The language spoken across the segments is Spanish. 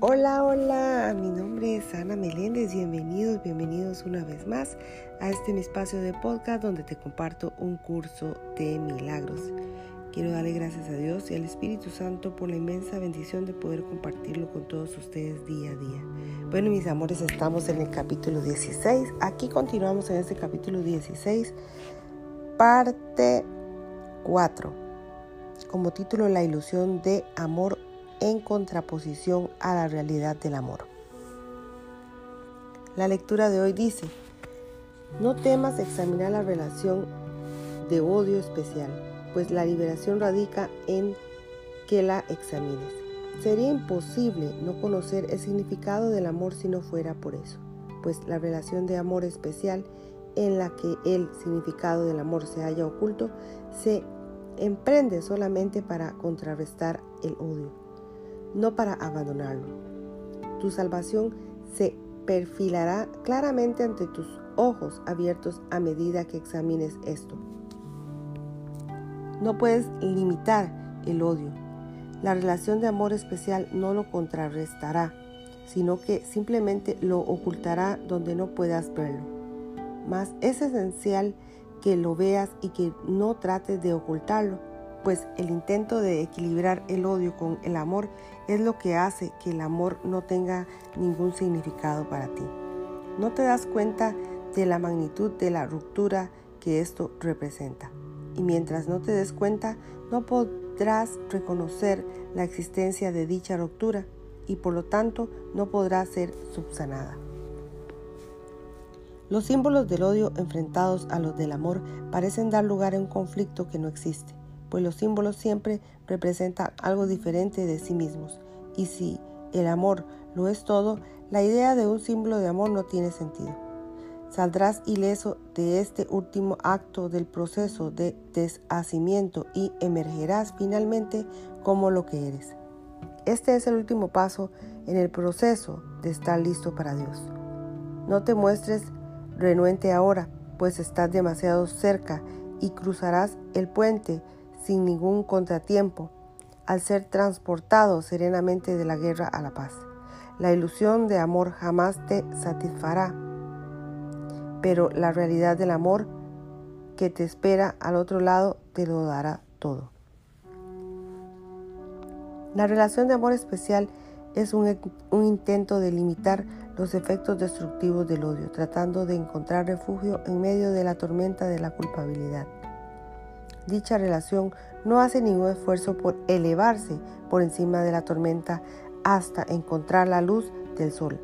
Hola, hola, mi nombre es Ana Meléndez, bienvenidos, bienvenidos una vez más a este mi espacio de podcast donde te comparto un curso de milagros. Quiero darle gracias a Dios y al Espíritu Santo por la inmensa bendición de poder compartirlo con todos ustedes día a día. Bueno, mis amores, estamos en el capítulo 16. Aquí continuamos en este capítulo 16, parte 4, como título La ilusión de amor en contraposición a la realidad del amor. La lectura de hoy dice, no temas examinar la relación de odio especial, pues la liberación radica en que la examines. Sería imposible no conocer el significado del amor si no fuera por eso, pues la relación de amor especial en la que el significado del amor se haya oculto se emprende solamente para contrarrestar el odio no para abandonarlo. Tu salvación se perfilará claramente ante tus ojos abiertos a medida que examines esto. No puedes limitar el odio. La relación de amor especial no lo contrarrestará, sino que simplemente lo ocultará donde no puedas verlo. Mas es esencial que lo veas y que no trates de ocultarlo, pues el intento de equilibrar el odio con el amor es lo que hace que el amor no tenga ningún significado para ti. No te das cuenta de la magnitud de la ruptura que esto representa. Y mientras no te des cuenta, no podrás reconocer la existencia de dicha ruptura y por lo tanto no podrá ser subsanada. Los símbolos del odio enfrentados a los del amor parecen dar lugar a un conflicto que no existe pues los símbolos siempre representan algo diferente de sí mismos. Y si el amor lo es todo, la idea de un símbolo de amor no tiene sentido. Saldrás ileso de este último acto del proceso de deshacimiento y emergerás finalmente como lo que eres. Este es el último paso en el proceso de estar listo para Dios. No te muestres renuente ahora, pues estás demasiado cerca y cruzarás el puente sin ningún contratiempo, al ser transportado serenamente de la guerra a la paz. La ilusión de amor jamás te satisfará, pero la realidad del amor que te espera al otro lado te lo dará todo. La relación de amor especial es un, un, intento de limitar los efectos destructivos del odio, tratando de encontrar refugio en medio de la tormenta de la culpabilidad dicha relación no hace ningún esfuerzo por elevarse por encima de la tormenta hasta encontrar la luz del sol.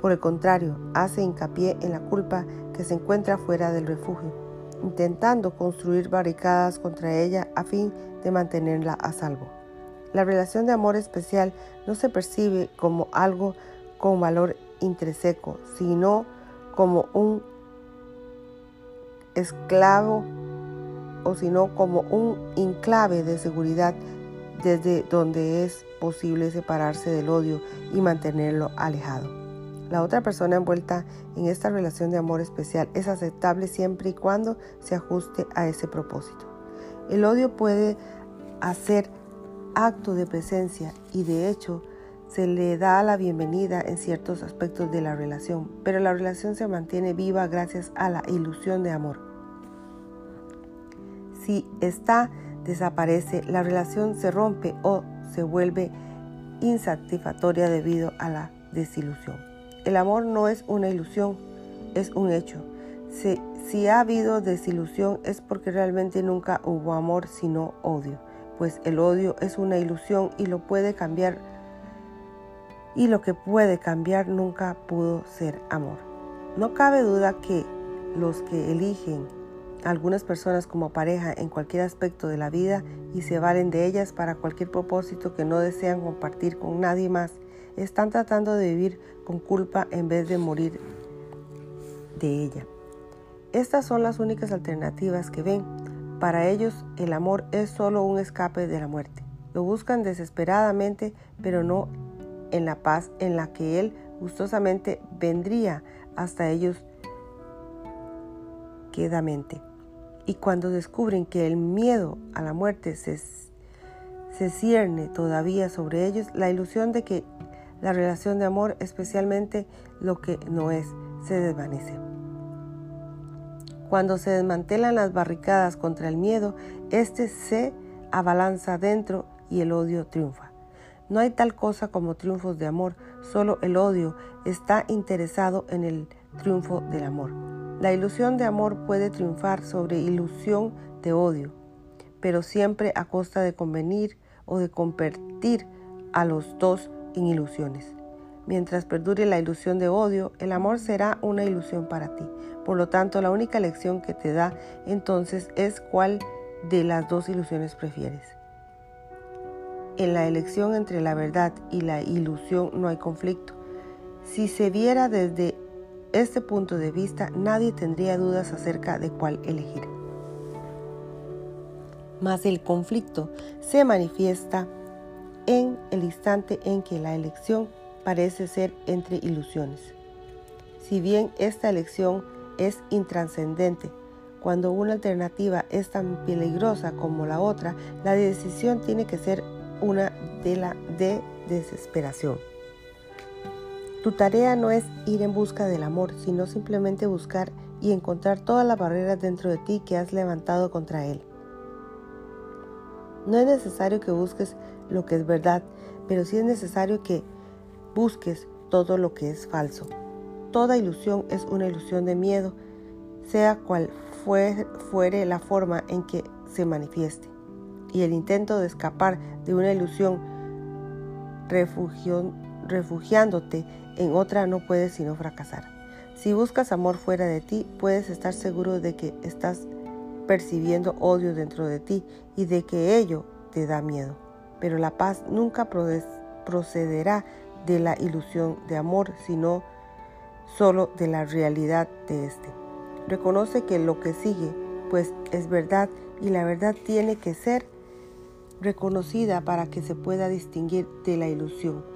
Por el contrario, hace hincapié en la culpa que se encuentra fuera del refugio, intentando construir barricadas contra ella a fin de mantenerla a salvo. La relación de amor especial no se percibe como algo con valor intrínseco, sino como un esclavo o sino como un enclave de seguridad desde donde es posible separarse del odio y mantenerlo alejado. La otra persona envuelta en esta relación de amor especial es aceptable siempre y cuando se ajuste a ese propósito. El odio puede hacer acto de presencia y de hecho se le da la bienvenida en ciertos aspectos de la relación, pero la relación se mantiene viva gracias a la ilusión de amor. Si esta desaparece, la relación se rompe o se vuelve insatisfactoria debido a la desilusión. El amor no es una ilusión, es un hecho. Si, si, ha habido desilusión es porque realmente nunca hubo amor sino odio, pues el odio es una ilusión y lo puede cambiar y lo que puede cambiar nunca pudo ser amor. No cabe duda que los que eligen algunas personas como pareja en cualquier aspecto de la vida y se valen de ellas para cualquier propósito que no desean compartir con nadie más, están tratando de vivir con culpa en vez de morir de ella. Estas son las únicas alternativas que ven. Para ellos el amor es solo un escape de la muerte. Lo buscan desesperadamente, pero no en la paz en la que Él gustosamente vendría hasta ellos quedamente. Y cuando descubren que el miedo a la muerte se, se cierne todavía sobre ellos, la ilusión de que La relación de amor, especialmente lo que no es, se desvanece. Cuando se desmantelan las barricadas contra el miedo, éste se abalanza dentro y el odio triunfa. No hay tal cosa como triunfos de amor, solo el odio está interesado en el triunfo del amor. La ilusión de amor puede triunfar sobre ilusión de odio, pero siempre a costa de convenir o de convertir a los dos en ilusiones. Mientras perdure la ilusión de odio, el amor será una ilusión para ti. Por lo tanto, la única lección que te da entonces es cuál de las dos ilusiones prefieres. En la elección entre la verdad y la ilusión no hay conflicto. Si se viera desde este punto de vista, nadie tendría dudas acerca de cuál elegir. Mas el conflicto se manifiesta en el instante en que la elección parece ser entre ilusiones. Si bien esta elección es intranscendente, cuando una alternativa es tan peligrosa como la otra, la decisión tiene que ser una de la de desesperación. Tu tarea no es ir en busca del amor, sino simplemente buscar y encontrar todas las barreras dentro de ti que has levantado contra él. No es necesario que busques lo que es verdad, pero sí es necesario que busques todo lo que es falso. Toda ilusión es una ilusión de miedo, sea cual fuere la forma en que se manifieste. Y el intento de escapar de una ilusión refugiándote en otra no puede sino fracasar. Si buscas amor fuera de ti, puedes estar seguro de que estás percibiendo odio dentro de ti y de que ello te da miedo. Pero la paz nunca procederá de la ilusión de amor, sino solo de la realidad de éste. Reconoce que lo que sigue, pues es verdad y la verdad tiene que ser reconocida para que se pueda distinguir de la ilusión.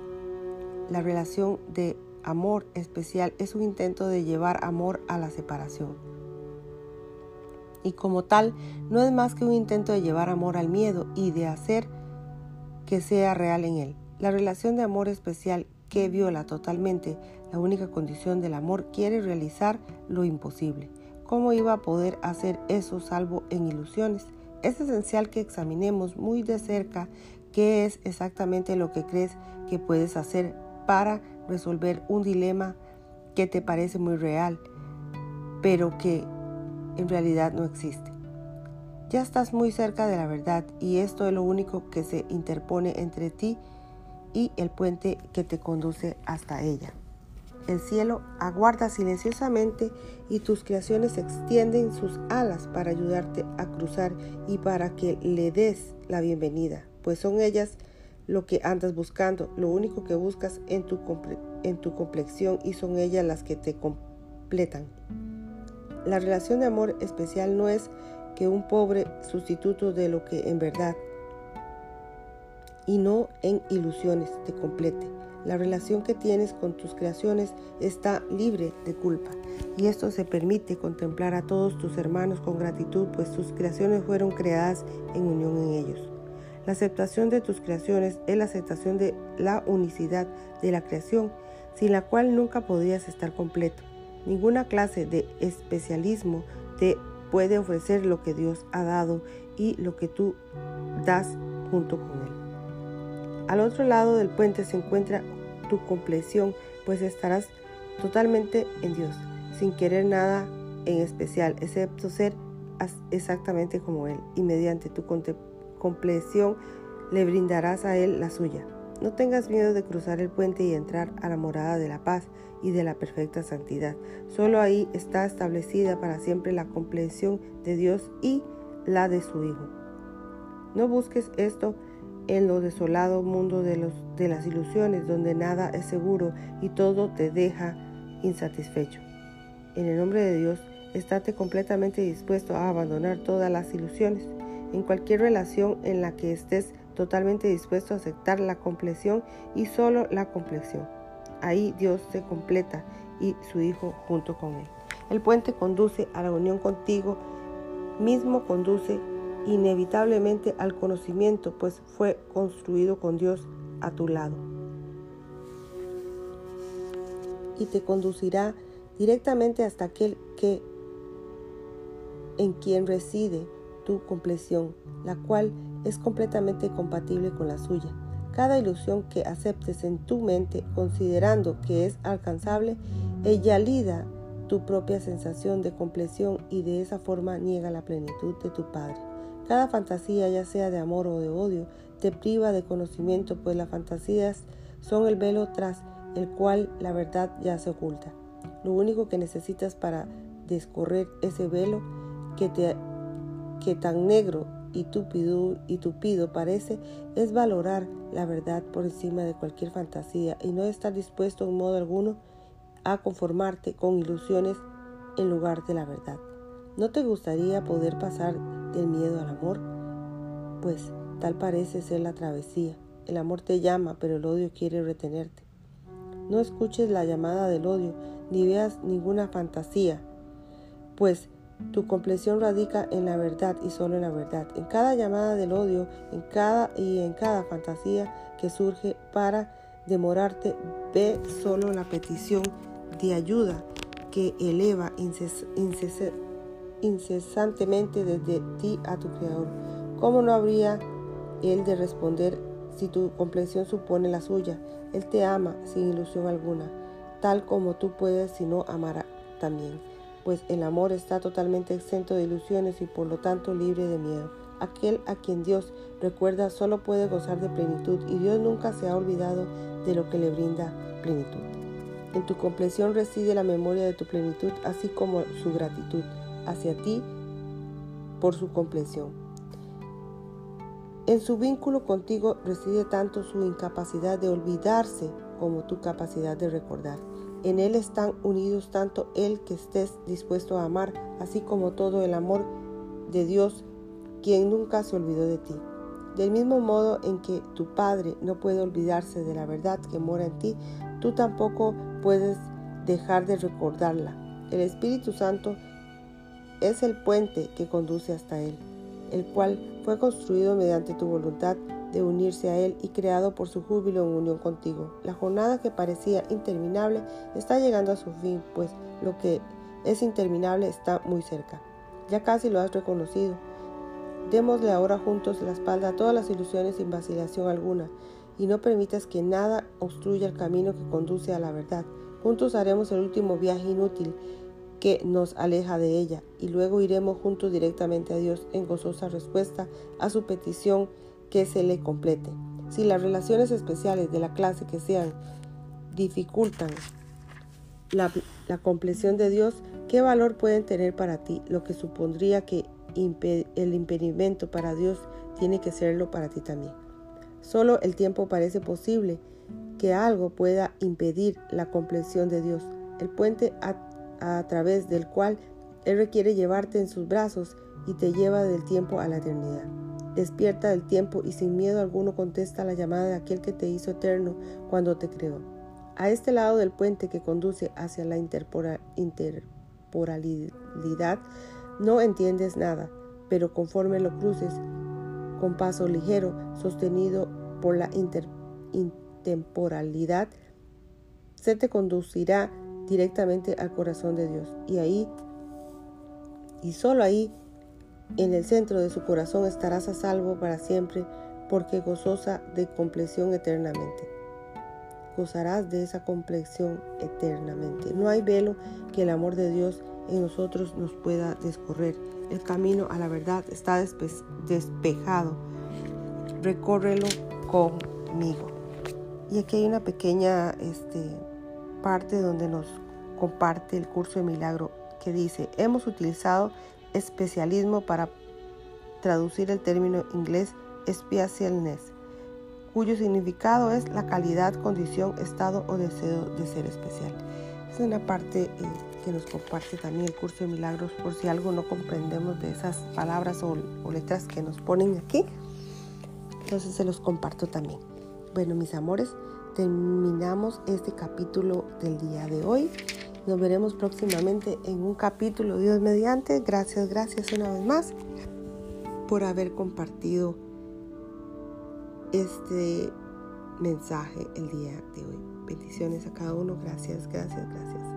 La relación de amor especial es un intento de llevar amor a la separación. Y como tal, no es más que un intento de llevar amor al miedo y de hacer que sea real en él. La relación de amor especial que viola totalmente la única condición del amor quiere realizar lo imposible. ¿Cómo iba a poder hacer eso salvo en ilusiones? Es esencial que examinemos muy de cerca qué es exactamente lo que crees que puedes hacer para resolver un dilema que te parece muy real, pero que en realidad no existe. Ya estás muy cerca de la verdad y esto es lo único que se interpone entre ti y el puente que te conduce hasta ella. El cielo aguarda silenciosamente y tus creaciones extienden sus alas para ayudarte a cruzar y para que le des la bienvenida, pues son ellas lo que andas buscando, lo único que buscas en tu, en tu complexión y son ellas las que te completan. La relación de amor especial no es que un pobre sustituto de lo que en verdad y no en ilusiones te complete. La relación que tienes con tus creaciones está libre de culpa y esto se permite contemplar a todos tus hermanos con gratitud, pues tus creaciones fueron creadas en unión en ellos. La aceptación de tus creaciones es la aceptación de la unicidad de la creación, sin la cual nunca podrías estar completo. Ninguna clase de especialismo te puede ofrecer lo que Dios ha dado y lo que tú das junto con Él. Al otro lado del puente se encuentra tu compleción, pues estarás totalmente en Dios, sin querer nada en especial, excepto ser exactamente como Él, y mediante tu contemplación compleción le brindarás a él la suya. No tengas miedo de cruzar el puente y entrar a la morada de la paz y de la perfecta santidad. Solo ahí está establecida para siempre la compleción de Dios y la de su Hijo. No busques esto en lo desolado mundo de, los, de las ilusiones, donde nada es seguro y todo te deja insatisfecho. En el nombre de Dios, estate completamente dispuesto a abandonar todas las ilusiones en cualquier relación en la que estés totalmente dispuesto a aceptar la compleción y solo la compleción. Ahí Dios se completa y su Hijo junto con Él. El puente conduce a la unión contigo, mismo conduce inevitablemente al conocimiento, pues fue construido con Dios a tu lado. y te conducirá directamente hasta aquel que en quien reside tu compleción, la cual es completamente compatible con la suya. Cada ilusión que aceptes en tu mente considerando que es alcanzable, ella lida tu propia sensación de compleción y de esa forma niega la plenitud de tu Padre. Cada fantasía, ya sea de amor o de odio, te priva de conocimiento, pues las fantasías son el velo tras el cual la verdad ya se oculta. Lo único que necesitas para descorrer ese velo que, te, que tan negro y tupido, y tupido parece es valorar la verdad por encima de cualquier fantasía y no estar dispuesto en modo alguno a conformarte con ilusiones en lugar de la verdad. ¿No te gustaría poder pasar del miedo al amor? Pues tal parece ser la travesía. El amor te llama, pero el odio quiere retenerte. No escuches la llamada del odio, ni veas ninguna fantasía, pues tu compleción radica en la verdad y solo en la verdad. En cada llamada del odio, en cada y en cada fantasía que surge para demorarte, ve solo la petición de ayuda que eleva incesantemente desde ti a tu Creador. ¿Cómo no habría Él de responder si tu compleción supone la suya? Él te ama sin ilusión alguna, tal como tú puedes si no amará también pues el amor está totalmente exento de ilusiones y por lo tanto libre de miedo. Aquel a quien Dios recuerda solo puede gozar de plenitud y Dios nunca se ha olvidado de lo que le brinda plenitud. En tu compleción reside la memoria de tu plenitud, así como su gratitud hacia ti por su compleción. En su vínculo contigo reside tanto su incapacidad de olvidarse como tu capacidad de recordar. En Él están unidos tanto el que estés dispuesto a amar, así como todo el amor de Dios, quien nunca se olvidó de ti. Del mismo modo en que tu Padre no puede olvidarse de la verdad que mora en ti, tú tampoco puedes dejar de recordarla. El Espíritu Santo es el puente que conduce hasta Él, el cual fue construido mediante tu voluntad de unirse a Él y creado por su júbilo en unión contigo. La jornada que parecía interminable está llegando a su fin, pues lo que es interminable está muy cerca. Ya casi lo has reconocido. Démosle ahora juntos la espalda a todas las ilusiones sin vacilación alguna, y no permitas que nada obstruya el camino que conduce a la verdad. Juntos haremos el último viaje inútil que nos aleja de ella, y luego iremos juntos directamente a Dios en gozosa respuesta a su petición que se le complete. Si las relaciones especiales de la clase que sean dificultan la, la compleción de Dios, ¿qué valor pueden tener para ti? Lo que supondría que el impedimento para Dios tiene que serlo para ti también. Solo el tiempo parece posible que algo pueda impedir la compleción de Dios, el puente a, a través del cual Él requiere llevarte en sus brazos y te lleva del tiempo a la eternidad. Despierta del tiempo y sin miedo alguno contesta la llamada de aquel que te hizo eterno cuando te creó. A este lado del puente que conduce hacia la interporalidad no entiendes nada, pero conforme lo cruces con paso ligero, sostenido por la intemporalidad, se te conducirá directamente al corazón de Dios. Y ahí, y solo ahí, en el centro de su corazón estarás a salvo para siempre, porque gozosa de compleción eternamente. Gozarás de esa compleción eternamente. No hay velo que el amor de Dios en nosotros nos pueda descorrer. El camino a la verdad está despejado. Recórrelo conmigo. Y aquí hay una pequeña este, parte donde nos comparte el curso de milagro que dice, hemos utilizado especialismo para traducir el término inglés specialness, cuyo significado es la calidad, condición, estado o deseo de ser especial. Es una parte eh, que nos comparte también el curso de milagros por si algo no comprendemos de esas palabras o, o letras que nos ponen aquí. Entonces se los comparto también. Bueno, mis amores, terminamos este capítulo del día de hoy. Nos veremos próximamente en un capítulo, Dios mediante. Gracias, gracias una vez más por haber compartido este mensaje el día de hoy. Bendiciones a cada uno. Gracias, gracias, gracias.